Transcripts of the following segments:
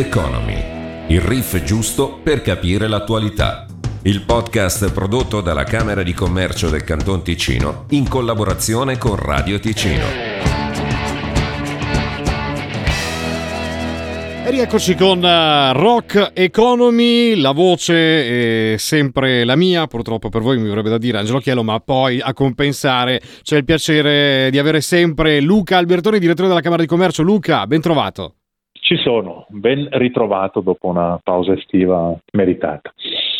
Economy, il riff giusto per capire l'attualità. Il podcast prodotto dalla Camera di Commercio del Canton Ticino in collaborazione con Radio Ticino. E rieccoci con uh, Rock Economy, la voce è sempre la mia, purtroppo per voi mi avrebbe da dire Angelo Chielo, ma poi a compensare c'è il piacere di avere sempre Luca Albertoni, direttore della Camera di Commercio. Luca, ben trovato. Ci sono, ben ritrovato dopo una pausa estiva meritata.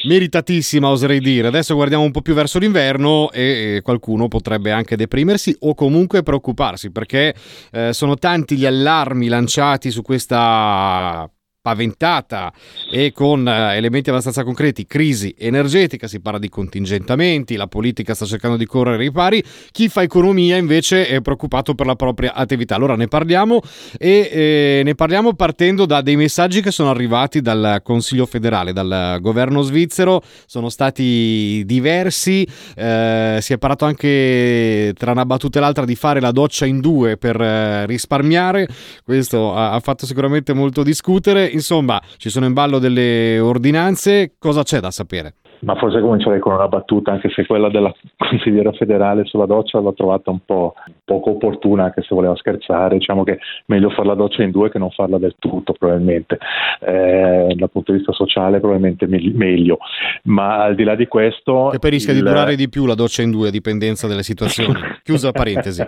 Meritatissima, oserei dire. Adesso guardiamo un po' più verso l'inverno e qualcuno potrebbe anche deprimersi o comunque preoccuparsi perché eh, sono tanti gli allarmi lanciati su questa paventata e con eh, elementi abbastanza concreti, crisi energetica, si parla di contingentamenti, la politica sta cercando di correre i pari, chi fa economia invece è preoccupato per la propria attività. Allora ne parliamo e eh, ne parliamo partendo da dei messaggi che sono arrivati dal Consiglio federale, dal governo svizzero, sono stati diversi, eh, si è parlato anche tra una battuta e l'altra di fare la doccia in due per eh, risparmiare, questo ha, ha fatto sicuramente molto discutere insomma, ci sono in ballo delle ordinanze, cosa c'è da sapere? Ma forse comincerei con una battuta, anche se quella della consigliera federaale sulla doccia l'ho trovata un po' poco opportuna, anche se voleva scherzare. Diciamo che è meglio fare la doccia in due che non farla del tutto, probabilmente. Eh, dal punto di vista sociale, probabilmente meglio. Ma al di là di questo. Che poi rischia il... di durare di più la doccia in due, a dipendenza delle situazioni. Chiusa parentesi.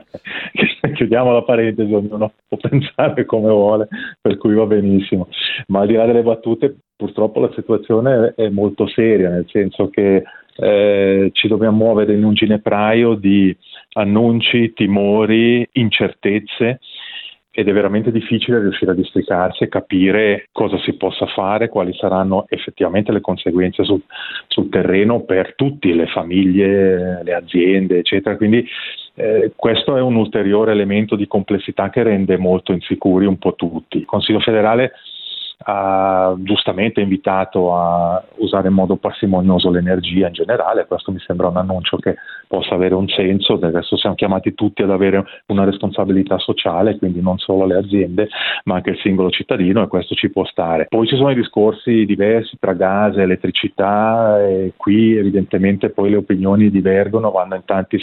Chiudiamo la parentesi, ognuno può pensare come vuole, per cui va benissimo. Ma al di là delle battute, purtroppo la situazione è molto seria, nel senso che eh, ci dobbiamo muovere in un ginepraio di annunci, timori, incertezze ed è veramente difficile riuscire a districarsi e capire cosa si possa fare, quali saranno effettivamente le conseguenze sul, sul terreno per tutti, le famiglie, le aziende, eccetera. Quindi eh, questo è un ulteriore elemento di complessità che rende molto insicuri un po' tutti. Il Consiglio federale ha giustamente invitato a usare in modo parsimonioso l'energia in generale, questo mi sembra un annuncio che possa avere un senso, del resto siamo chiamati tutti ad avere una responsabilità sociale, quindi non solo le aziende ma anche il singolo cittadino e questo ci può stare. Poi ci sono i discorsi diversi tra gas e elettricità e qui evidentemente poi le opinioni divergono, vanno in, tanti,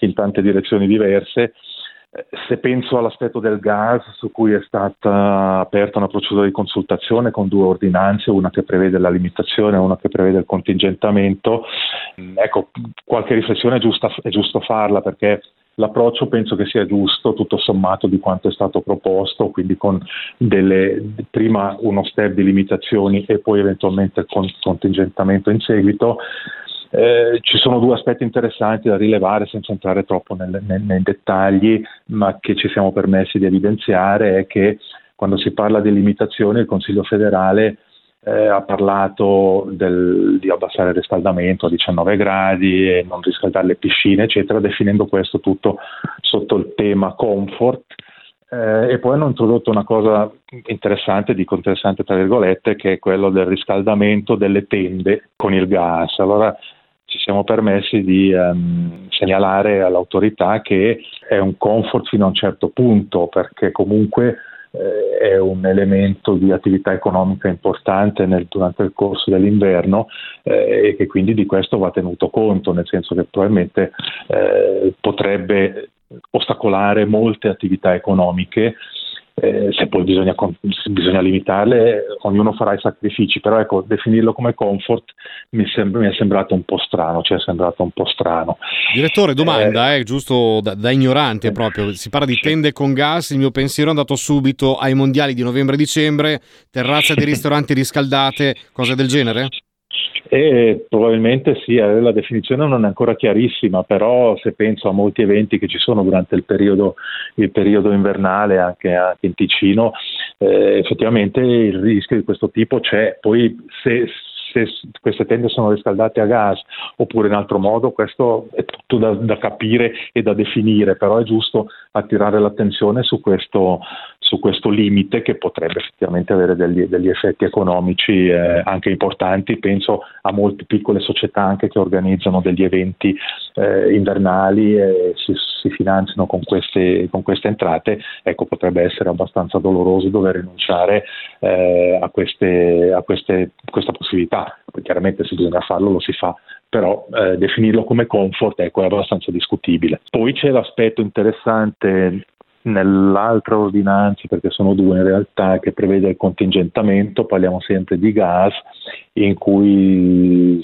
in tante direzioni diverse se penso all'aspetto del gas, su cui è stata aperta una procedura di consultazione con due ordinanze, una che prevede la limitazione e una che prevede il contingentamento, ecco, qualche riflessione è, giusta, è giusto farla perché l'approccio penso che sia giusto tutto sommato di quanto è stato proposto, quindi con delle, prima uno step di limitazioni e poi eventualmente il contingentamento in seguito. Eh, ci sono due aspetti interessanti da rilevare senza entrare troppo nel, nel, nei dettagli, ma che ci siamo permessi di evidenziare è che quando si parla di limitazioni il Consiglio federale eh, ha parlato del, di abbassare il riscaldamento a 19 gradi e non riscaldare le piscine, eccetera, definendo questo tutto sotto il tema comfort. Eh, e poi hanno introdotto una cosa interessante, dico interessante tra virgolette, che è quello del riscaldamento delle tende con il gas. Allora ci siamo permessi di um, segnalare all'autorità che è un comfort fino a un certo punto, perché comunque eh, è un elemento di attività economica importante nel, durante il corso dell'inverno eh, e che quindi di questo va tenuto conto, nel senso che probabilmente eh, potrebbe ostacolare molte attività economiche eh, se poi bisogna, bisogna, limitarle, ognuno farà i sacrifici, però ecco, definirlo come comfort mi, sembra, mi è sembrato un po' strano, ci è sembrato un po' strano. Direttore, domanda, eh, eh, giusto da, da ignorante proprio, si parla di tende con gas, il mio pensiero è andato subito ai mondiali di novembre-dicembre, terrazze di ristoranti riscaldate, cose del genere? E probabilmente sì, eh, la definizione non è ancora chiarissima, però se penso a molti eventi che ci sono durante il periodo, il periodo invernale anche, anche, in Ticino, eh, effettivamente il rischio di questo tipo c'è. Poi se, se queste tende sono riscaldate a gas oppure in altro modo, questo è tutto da, da capire e da definire, però è giusto attirare l'attenzione su questo, su questo limite che potrebbe effettivamente avere degli, degli effetti economici eh, anche importanti. Penso a molte piccole società anche che organizzano degli eventi eh, invernali e si, si finanziano con queste, con queste entrate, ecco, potrebbe essere abbastanza doloroso dover rinunciare eh, a, queste, a queste, questa possibilità. Chiaramente se bisogna farlo lo si fa, però eh, definirlo come comfort ecco, è abbastanza discutibile. Poi c'è l'aspetto interessante nell'altra ordinanza, perché sono due in realtà, che prevede il contingentamento, parliamo sempre di gas, in cui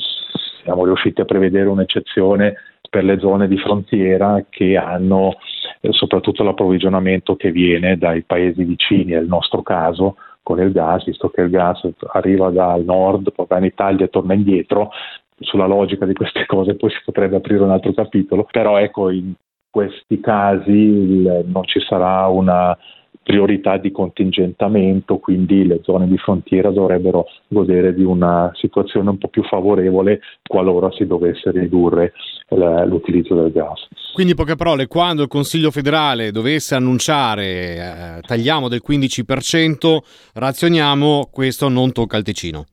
siamo riusciti a prevedere un'eccezione per le zone di frontiera che hanno eh, soprattutto l'approvvigionamento che viene dai paesi vicini, è il nostro caso con il gas, visto che il gas arriva dal nord, poi va in Italia e torna indietro, sulla logica di queste cose poi si potrebbe aprire un altro capitolo, però ecco in questi casi il, non ci sarà una priorità di contingentamento, quindi le zone di frontiera dovrebbero godere di una situazione un po' più favorevole qualora si dovesse ridurre l'utilizzo del gas. Quindi, poche parole, quando il Consiglio federale dovesse annunciare eh, tagliamo del 15%, razioniamo, questo non tocca il Ticino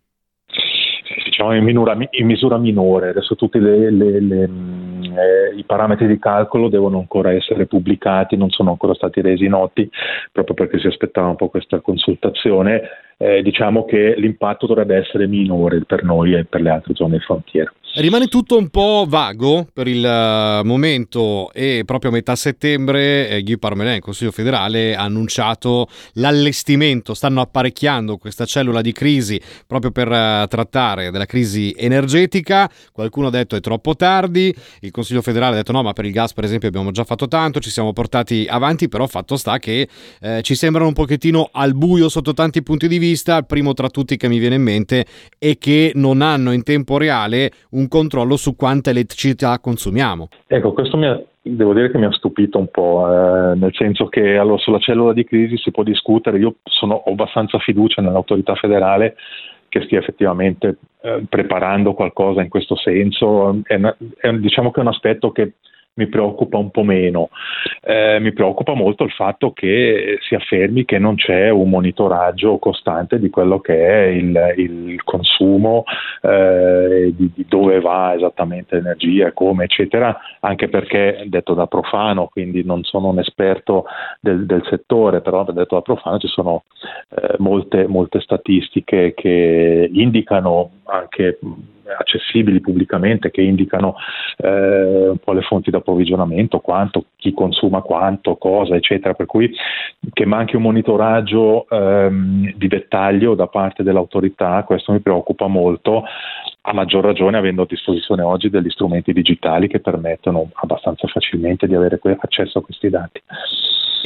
diciamo in, minura, in, misura minore, adesso tutti le, le, le, mm, eh, i parametri di calcolo devono ancora essere pubblicati, non sono ancora stati resi noti proprio perché si aspettava un po' questa consultazione, eh, diciamo che l'impatto dovrebbe essere minore per noi e per le altre zone di frontiera. Rimane tutto un po' vago per il eh, momento e proprio a metà settembre eh, Guy Parmelin, Consiglio federale, ha annunciato l'allestimento, stanno apparecchiando questa cellula di crisi proprio per uh, trattare della crisi energetica, qualcuno ha detto è troppo tardi, il Consiglio federale ha detto no ma per il gas per esempio abbiamo già fatto tanto, ci siamo portati avanti, però fatto sta che eh, ci sembrano un pochettino al buio sotto tanti punti di vista, il primo tra tutti che mi viene in mente è che non hanno in tempo reale un controllo su quanta elettricità consumiamo. Ecco, questo mi ha, devo dire che mi ha stupito un po', eh, nel senso che allora, sulla cellula di crisi si può discutere, io sono, ho abbastanza fiducia nell'autorità federale che stia effettivamente eh, preparando qualcosa in questo senso, è, è, diciamo che è un aspetto che mi preoccupa un po' meno. Eh, mi preoccupa molto il fatto che si affermi che non c'è un monitoraggio costante di quello che è il, il consumo, eh, di, di, dove va esattamente l'energia, come, eccetera, anche perché, detto da profano, quindi non sono un esperto del, del settore, però detto da profano ci sono eh, molte, molte statistiche che indicano anche accessibili pubblicamente che indicano eh, un po' le fonti di approvvigionamento, quanto, chi consuma quanto, cosa, eccetera, per cui che manchi un monitoraggio ehm, di dettaglio da parte dell'autorità, questo mi preoccupa molto, a maggior ragione avendo a disposizione oggi degli strumenti digitali che permettono abbastanza facilmente di avere accesso a questi dati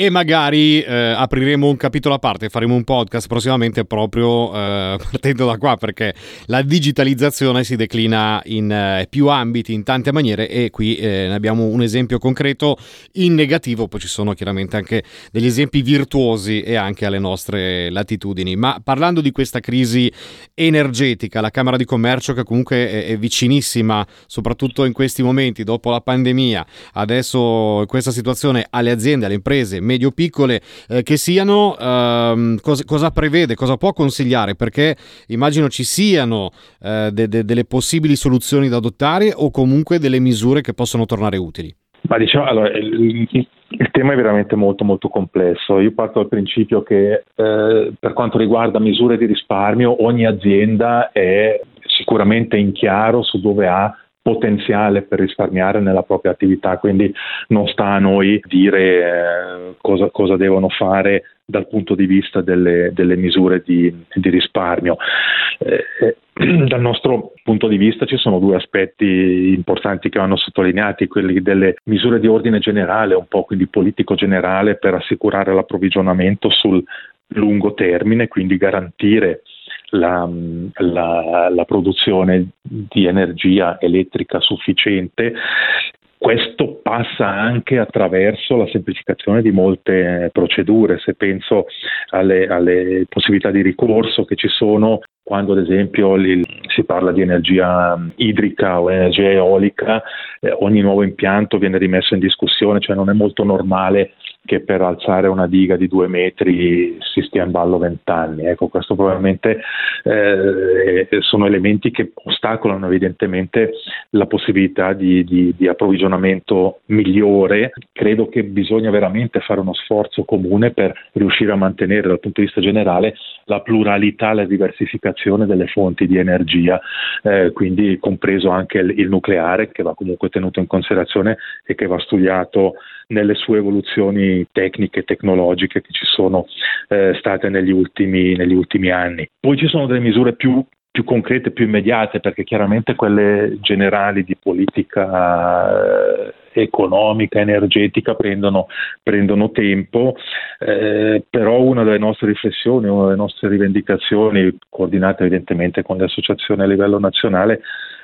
e magari eh, apriremo un capitolo a parte, faremo un podcast prossimamente proprio eh, partendo da qua perché la digitalizzazione si declina in eh, più ambiti, in tante maniere e qui eh, ne abbiamo un esempio concreto in negativo, poi ci sono chiaramente anche degli esempi virtuosi e anche alle nostre latitudini. Ma parlando di questa crisi energetica, la Camera di Commercio che comunque è, è vicinissima, soprattutto in questi momenti, dopo la pandemia, adesso questa situazione alle aziende, alle imprese, medio-piccole eh, che siano, ehm, cosa, cosa, prevede, cosa può consigliare? Perché immagino ci siano eh, de, de, delle possibili soluzioni da adottare o comunque delle misure che possono tornare utili. Ma diciamo, allora, il, il, tema è veramente molto molto complesso. Io parto dal principio che eh, per quanto riguarda misure di risparmio, ogni azienda è sicuramente in chiaro su dove ha potenziale per risparmiare nella propria attività, quindi non sta a noi dire eh, cosa, cosa, devono fare dal punto di vista delle, delle misure di, di risparmio. Eh, eh dal nostro punto di vista ci sono due aspetti importanti che vanno sottolineati, quelli delle misure di ordine generale, un po' quindi politico generale per assicurare l'approvvigionamento sul lungo termine, quindi garantire la, la, la produzione di energia elettrica sufficiente. Questo passa anche attraverso la semplificazione di molte procedure, se penso alle, alle possibilità di ricorso che ci sono quando ad esempio si parla di energia idrica o energia eolica, eh, ogni nuovo impianto viene rimesso in discussione, cioè non è molto normale che per alzare una diga di due metri si stia in ballo vent'anni. Ecco, questo probabilmente eh, sono elementi che ostacolano evidentemente la possibilità di, di, di approvvigionamento migliore. Credo che bisogna veramente fare uno sforzo comune per riuscire a mantenere dal punto di vista generale la pluralità, la diversificazione delle fonti di energia, eh, quindi compreso anche il, il nucleare che va comunque tenuto in considerazione e che va studiato nelle sue evoluzioni tecniche e tecnologiche che ci sono eh, state negli ultimi, negli ultimi anni. Poi ci sono delle misure più più concrete, più immediate, perché chiaramente quelle generali di politica eh, economica, energetica prendono, prendono tempo, eh, però una delle nostre riflessioni, una delle nostre rivendicazioni, coordinate evidentemente con le associazioni a livello nazionale,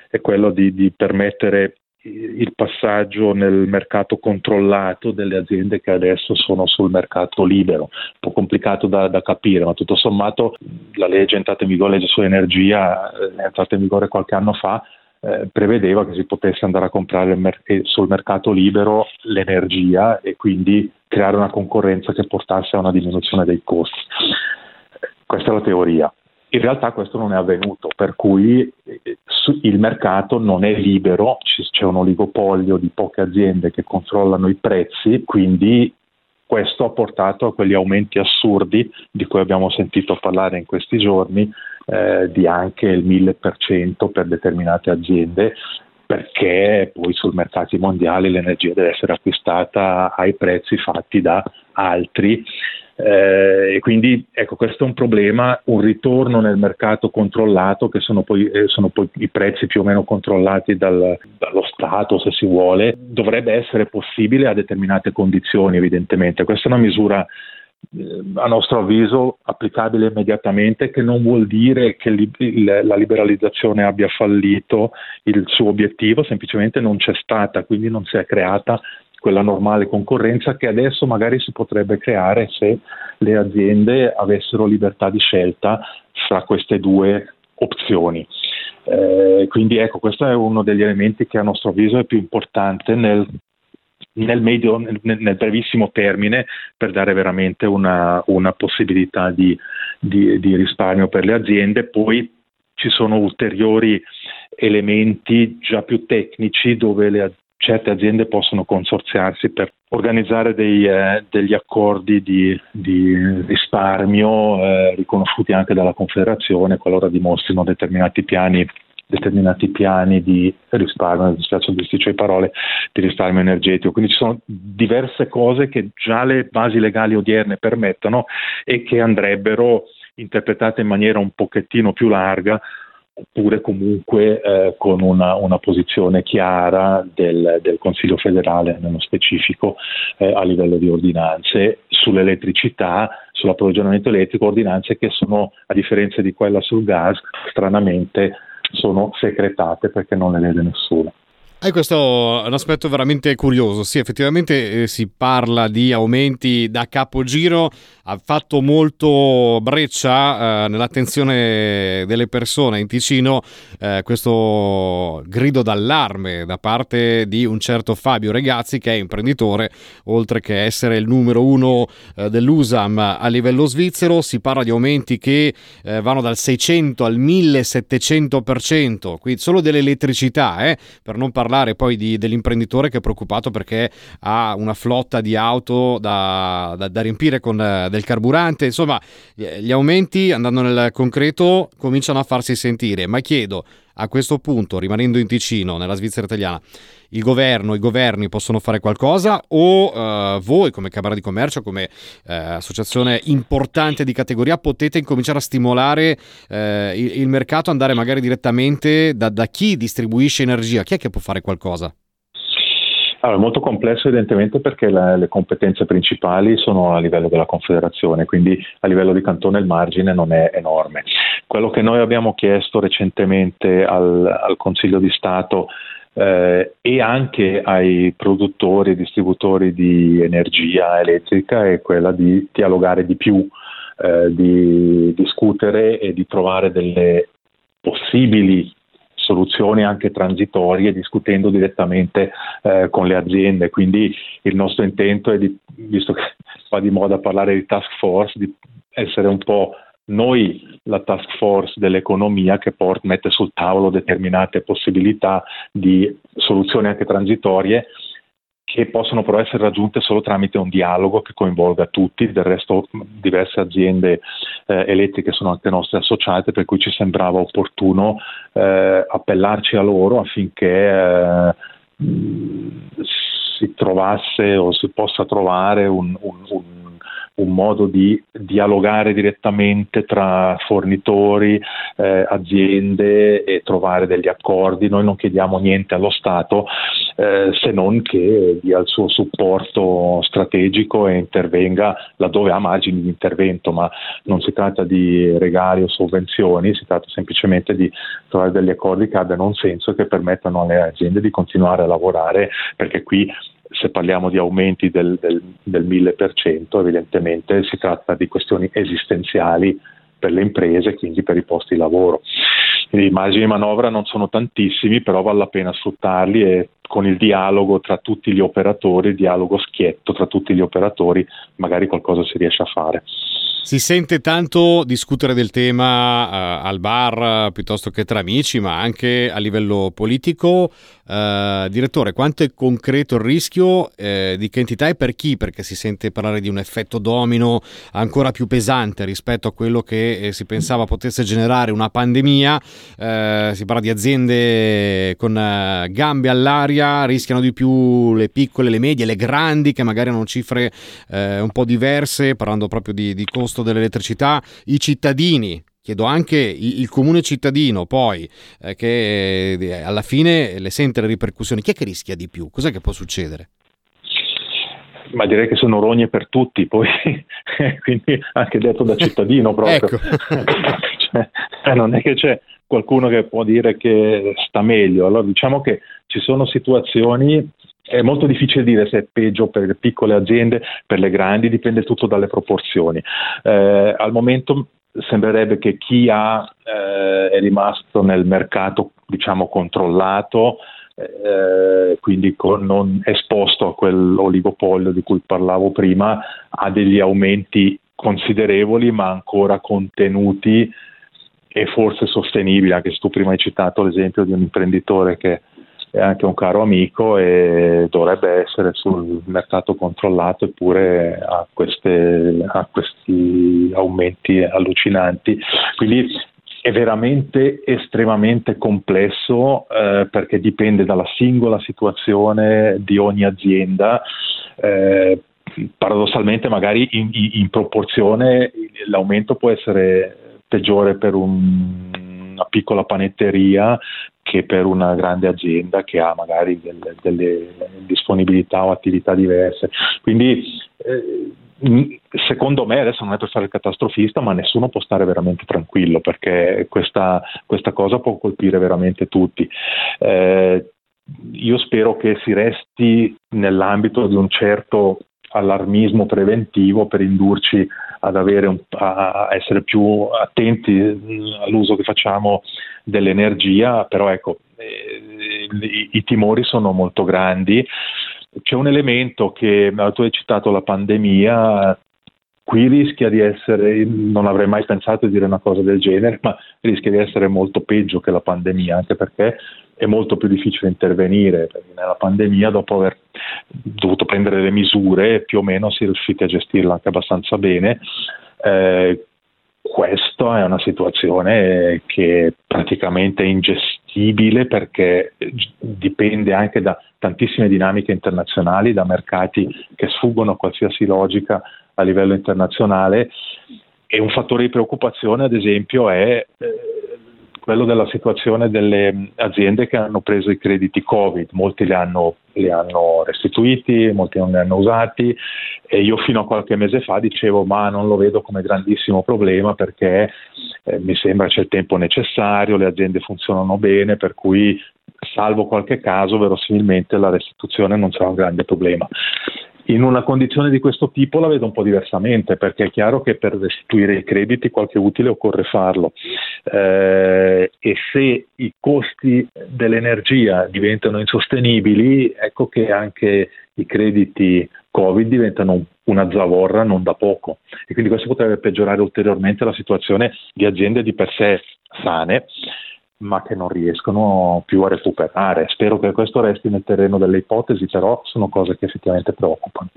è quello di, di permettere il passaggio nel mercato controllato delle aziende che adesso sono sul mercato libero. Un po' complicato da, da capire, ma tutto sommato la legge entrata in vigore, la legge sull'energia eh, è entrata in vigore qualche anno fa, eh, prevedeva che si potesse andare a comprare mer- sul mercato libero l'energia e quindi creare una concorrenza che portasse a una diminuzione dei costi. Questa è la teoria. In realtà questo non è avvenuto, per cui eh, il mercato non è libero, c'è un oligopolio di poche aziende che controllano i prezzi, quindi questo ha portato a quegli aumenti assurdi di cui abbiamo sentito parlare in questi giorni, eh, di anche il 1000% per determinate aziende, perché poi sul mercati mondiali l'energia deve essere acquistata ai prezzi fatti da altri eh, e quindi ecco, questo è un problema, un ritorno nel mercato controllato, che sono poi, eh, sono poi i prezzi più o meno controllati dal, dallo Stato, se si vuole, dovrebbe essere possibile a determinate condizioni, evidentemente. Questa è una misura eh, a nostro avviso applicabile immediatamente, che non vuol dire che li, il, la liberalizzazione abbia fallito il suo obiettivo, semplicemente non c'è stata, quindi non si è creata quella normale concorrenza che adesso magari si potrebbe creare se le aziende avessero libertà di scelta fra queste due opzioni. Eh, quindi ecco, questo è uno degli elementi che a nostro avviso è più importante nel, nel, medio, nel, nel brevissimo termine per dare veramente una, una possibilità di, di, di risparmio per le aziende. Poi ci sono ulteriori elementi già più tecnici dove le, certe aziende possono consorziarsi per organizzare dei, eh, degli accordi di, di risparmio eh, riconosciuti anche dalla Confederazione qualora dimostrino determinati piani determinati piani di risparmio, mi spiace bisticcio di parole, di risparmio energetico. Quindi ci sono diverse cose che già le basi legali odierne permettono e che andrebbero interpretate in maniera un pochettino più larga oppure comunque eh, con una, una, posizione chiara del, del, Consiglio federale nello specifico eh, a livello di ordinanze sull'elettricità, sull'approvvigionamento elettrico, ordinanze che sono, a differenza di quella sul gas, stranamente sono segretate perché non le vede nessuno. E questo è un aspetto veramente curioso. Sì, effettivamente eh, si parla di aumenti da capogiro. Ha fatto molto breccia eh, nell'attenzione delle persone in Ticino eh, questo grido d'allarme da parte di un certo Fabio Regazzi che è imprenditore oltre che essere il numero uno eh, dell'USAM a livello svizzero. Si parla di aumenti che eh, vanno dal 600 al 1700% quindi solo dell'elettricità eh, per non parlare poi di, dell'imprenditore che è preoccupato perché ha una flotta di auto da, da, da riempire con eh, del carburante, insomma gli aumenti andando nel concreto cominciano a farsi sentire, ma chiedo a questo punto, rimanendo in Ticino, nella Svizzera italiana, il governo, i governi possono fare qualcosa o uh, voi come Camera di Commercio, come uh, associazione importante di categoria, potete incominciare a stimolare uh, il, il, mercato, andare magari direttamente da, da chi distribuisce energia? Chi è che può fare qualcosa? Allora, è molto complesso evidentemente perché le, le, competenze principali sono a livello della Confederazione, quindi a livello di cantone il margine non è enorme. Quello che noi abbiamo chiesto recentemente al, al Consiglio di Stato eh, e anche ai produttori e distributori di energia elettrica è quella di dialogare di più, eh, di discutere e di trovare delle possibili soluzioni anche transitorie discutendo direttamente eh, con le aziende. Quindi il nostro intento è di, visto che va di moda parlare di task force, di essere un po' noi la task force dell'economia che port, mette sul tavolo determinate possibilità di soluzioni anche transitorie che possono però essere raggiunte solo tramite un dialogo che coinvolga tutti, del resto diverse aziende eh, elettriche sono anche nostre associate, per cui ci sembrava opportuno eh, appellarci a loro affinché eh, si trovasse o si possa trovare un, un, un un modo di dialogare direttamente tra fornitori, eh, aziende e trovare degli accordi. Noi non chiediamo niente allo Stato eh, se non che dia il suo supporto strategico e intervenga laddove ha margini di intervento, ma non si tratta di regali o sovvenzioni, si tratta semplicemente di trovare degli accordi che abbiano un senso e che permettano alle aziende di continuare a lavorare, perché qui se parliamo di aumenti del, del, del 1000%, evidentemente si tratta di questioni esistenziali per le imprese e quindi per i posti di lavoro. I margini di manovra non sono tantissimi, però vale la pena sfruttarli e con il dialogo tra tutti gli operatori, il dialogo schietto tra tutti gli operatori, magari qualcosa si riesce a fare. Si sente tanto discutere del tema uh, al bar piuttosto che tra amici, ma anche a livello politico. Uh, direttore, quanto è concreto il rischio? Eh, di che entità e per chi? Perché si sente parlare di un effetto domino ancora più pesante rispetto a quello che eh, si pensava potesse generare una pandemia. Eh, si parla di aziende con gambe all'aria rischiano di più le piccole, le medie, le grandi che magari hanno cifre eh, un po' diverse, parlando proprio di, di costo dell'elettricità, i cittadini chiedo anche il comune cittadino poi eh, che eh, alla fine le sente le ripercussioni, chi è che rischia di più? Cos'è che può succedere? Ma direi che sono rogne per tutti, poi quindi anche detto da cittadino proprio. ecco. cioè, eh, non è che c'è qualcuno che può dire che sta meglio. Allora diciamo che ci sono situazioni è molto difficile dire se è peggio per le piccole aziende, per le grandi, dipende tutto dalle proporzioni. Eh, al momento sembrerebbe che chi ha, eh, è rimasto nel mercato diciamo, controllato, eh, quindi con, non esposto a quell'oligopolio di cui parlavo prima, ha degli aumenti considerevoli ma ancora contenuti e forse sostenibili, anche se tu prima hai citato l'esempio di un imprenditore che è anche un caro amico e dovrebbe essere sul mercato controllato eppure ha, queste, ha questi aumenti allucinanti. Quindi è veramente estremamente complesso eh, perché dipende dalla singola situazione di ogni azienda. Eh, paradossalmente magari in, in proporzione l'aumento può essere peggiore per un, una piccola panetteria che per una grande azienda che ha magari delle, delle disponibilità o attività diverse. Quindi eh, secondo me, adesso non è per fare il catastrofista, ma nessuno può stare veramente tranquillo perché questa, questa cosa può colpire veramente tutti. Eh, io spero che si resti nell'ambito di un certo allarmismo preventivo per indurci ad un, a essere più attenti all'uso che facciamo dell'energia, però ecco, eh, i, i timori sono molto grandi. C'è un elemento che tu hai citato la pandemia, qui rischia di essere, non avrei mai pensato di dire una cosa del genere, ma rischia di essere molto peggio che la pandemia, anche perché è molto più difficile intervenire, nella pandemia dopo aver dovuto prendere le misure più o meno si è riusciti a gestirla anche abbastanza bene. Eh, questa è una situazione che è praticamente ingestibile perché dipende anche da tantissime dinamiche internazionali, da mercati che sfuggono a qualsiasi logica a livello internazionale e un fattore di preoccupazione ad esempio è eh, quello della situazione delle aziende che hanno preso i crediti Covid, molti li hanno, li hanno, restituiti, molti non li hanno usati e io fino a qualche mese fa dicevo ma non lo vedo come grandissimo problema perché eh, mi sembra c'è il tempo necessario, le aziende funzionano bene, per cui salvo qualche caso verosimilmente la restituzione non sarà un grande problema. In una condizione di questo tipo la vedo un po' diversamente perché è chiaro che per restituire i crediti qualche utile occorre farlo. Eh, e se i costi dell'energia diventano insostenibili ecco che anche i crediti Covid diventano una zavorra non da poco. E quindi questo potrebbe peggiorare ulteriormente la situazione di aziende di per sé sane ma che non riescono più a recuperare. Spero che questo resti nel terreno delle ipotesi, però sono cose che effettivamente preoccupano.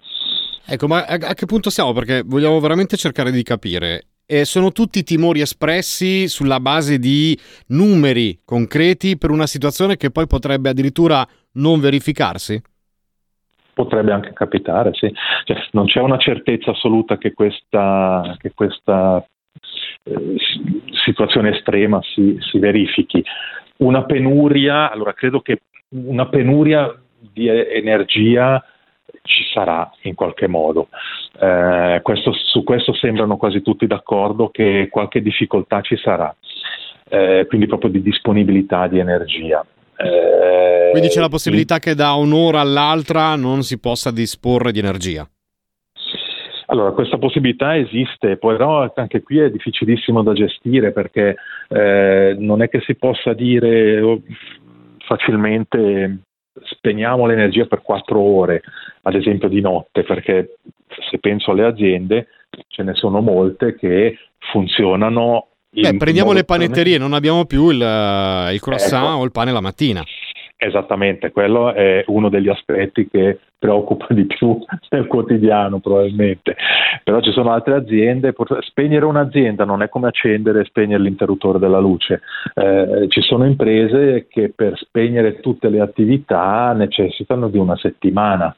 Ecco, ma a, che punto siamo? Perché vogliamo veramente cercare di capire. E sono tutti timori espressi sulla base di numeri concreti per una situazione che poi potrebbe addirittura non verificarsi? Potrebbe anche capitare, sì. Cioè, non c'è una certezza assoluta che questa, che questa eh, situazione estrema si, si, verifichi. Una penuria, allora credo che una penuria di energia ci sarà in qualche modo. Eh, questo, su questo sembrano quasi tutti d'accordo che qualche difficoltà ci sarà, eh, quindi proprio di disponibilità di energia. Eh, quindi c'è la possibilità che da un'ora all'altra non si possa disporre di energia? Allora, questa possibilità esiste, però anche qui è difficilissimo da gestire perché eh, non è che si possa dire oh, facilmente spegniamo l'energia per quattro ore, ad esempio di notte, perché se penso alle aziende ce ne sono molte che funzionano. Beh, prendiamo le panetterie, non abbiamo più il, il croissant ecco. o il pane la mattina. Esattamente, quello è uno degli aspetti che preoccupa di più nel quotidiano probabilmente, però ci sono altre aziende, spegnere un'azienda non è come accendere e spegnere l'interruttore della luce, eh, ci sono imprese che per spegnere tutte le attività necessitano di una settimana,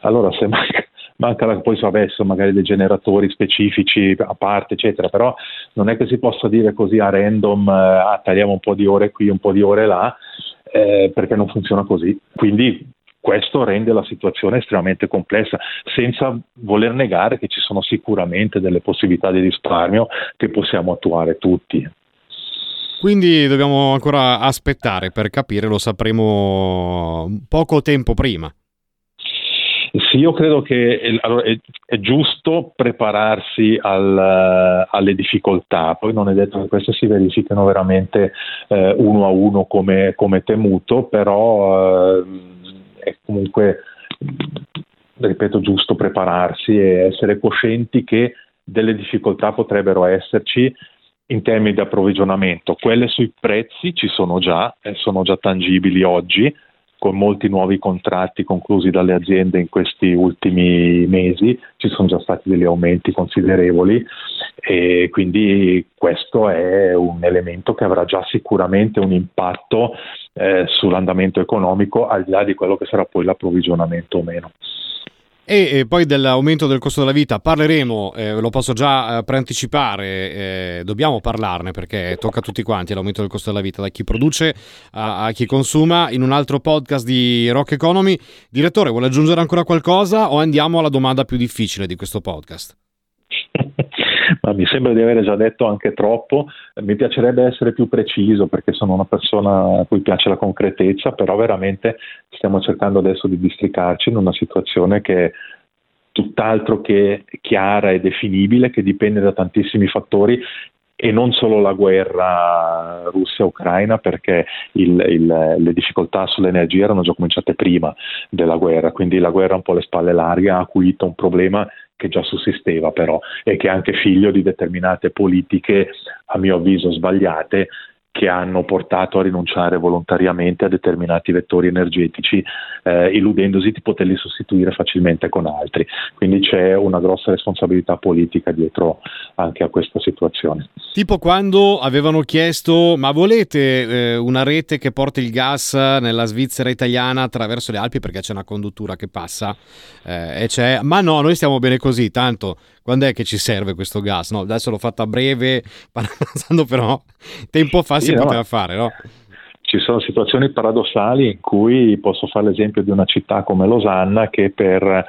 allora se manca mancano poi so, adesso magari dei generatori specifici a parte, eccetera, però non è che si possa dire così a random, eh, ah, tagliamo un po' di ore qui, un po' di ore là, eh, perché non funziona così. Quindi questo rende la situazione estremamente complessa, senza voler negare che ci sono sicuramente delle possibilità di risparmio che possiamo attuare tutti. Quindi dobbiamo ancora aspettare per capire, lo sapremo poco tempo prima. Sì, io credo che allora, è, è, giusto prepararsi al, alle difficoltà, poi non è detto che queste si verifichino veramente eh, uno a uno come, come temuto, però eh, è comunque, ripeto, giusto prepararsi e essere coscienti che delle difficoltà potrebbero esserci in termini di approvvigionamento. Quelle sui prezzi ci sono già, eh, sono già tangibili oggi, con molti nuovi contratti conclusi dalle aziende in questi ultimi mesi, ci sono già stati degli aumenti considerevoli e quindi questo è un elemento che avrà già sicuramente un impatto eh, sull'andamento economico al di là di quello che sarà poi l'approvvigionamento o meno. E, poi dell'aumento del costo della vita parleremo, eh, lo posso già eh, preanticipare, eh, dobbiamo parlarne perché tocca a tutti quanti l'aumento del costo della vita, da chi produce a, a chi consuma, in un altro podcast di Rock Economy. Direttore, vuole aggiungere ancora qualcosa o andiamo alla domanda più difficile di questo podcast? ma mi sembra di avere già detto anche troppo. Mi piacerebbe essere più preciso perché sono una persona a cui piace la concretezza, però veramente stiamo cercando adesso di districarci in una situazione che è tutt'altro che chiara e definibile, che dipende da tantissimi fattori e non solo la guerra Russia-Ucraina perché il, il, le difficoltà sull'energia erano già cominciate prima della guerra, quindi la guerra un po' alle spalle larghe ha acuito un problema che già sussisteva però e che è anche figlio di determinate politiche a mio avviso sbagliate che hanno portato a rinunciare volontariamente a determinati vettori energetici, eh, illudendosi di poterli sostituire facilmente con altri. Quindi c'è una grossa responsabilità politica dietro anche a questa situazione. Tipo quando avevano chiesto ma volete eh, una rete che porti il gas nella Svizzera italiana attraverso le Alpi perché c'è una conduttura che passa eh, e c'è ma no noi stiamo bene così tanto quando è che ci serve questo gas? No, adesso l'ho fatto a breve, parafrasando però tempo fa sì, si no, poteva fare, no? Ci sono situazioni paradossali in cui posso fare l'esempio di una città come Losanna che per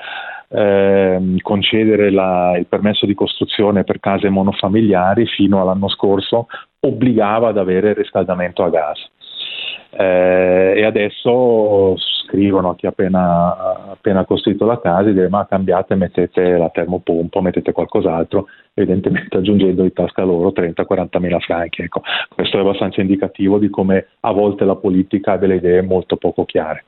eh, concedere la, il permesso di costruzione per case monofamiliari fino all'anno scorso obbligava ad avere il riscaldamento a gas. Eh, e adesso scrivono a chi ha appena, appena costruito la casa e dire ma cambiate, mettete la termopompa, mettete qualcos'altro, evidentemente aggiungendo in tasca loro 30-40 mila franchi. Ecco, questo è abbastanza indicativo di come a volte la politica ha delle idee molto poco chiare.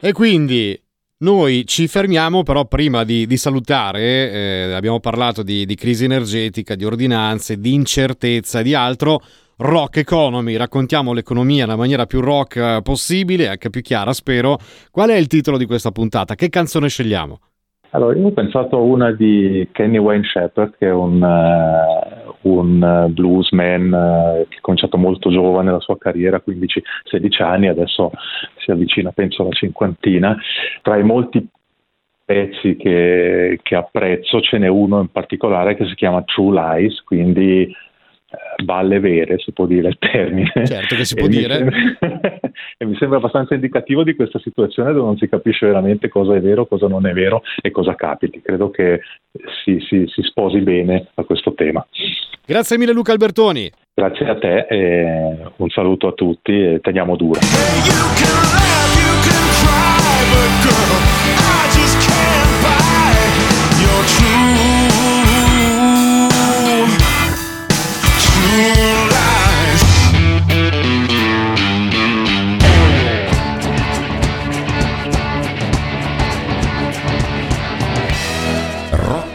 E quindi noi ci fermiamo però prima di, di salutare, eh, abbiamo parlato di, di, crisi energetica, di ordinanze, di incertezza e di altro. Rock Economy, raccontiamo l'economia nella maniera più rock eh, possibile, anche più chiara spero. Qual è il titolo di questa puntata? Che canzone scegliamo? Allora, io ho pensato a una di Kenny Wayne Shepherd, che è un, uh, un uh, bluesman uh, che ha cominciato molto giovane la sua carriera, 15-16 anni, adesso si avvicina penso alla cinquantina. Tra i molti pezzi che, che apprezzo ce n'è uno in particolare che si chiama True Lies, quindi balle vere, si può dire il termine. Certo che si può e dire. Mi sembra, e mi sembra abbastanza indicativo di questa situazione dove non si capisce veramente cosa è vero, cosa non è vero e cosa capiti. Credo che si, si, si sposi bene a questo tema. Grazie mille Luca Albertoni. Grazie a te e un saluto a tutti e teniamo duro.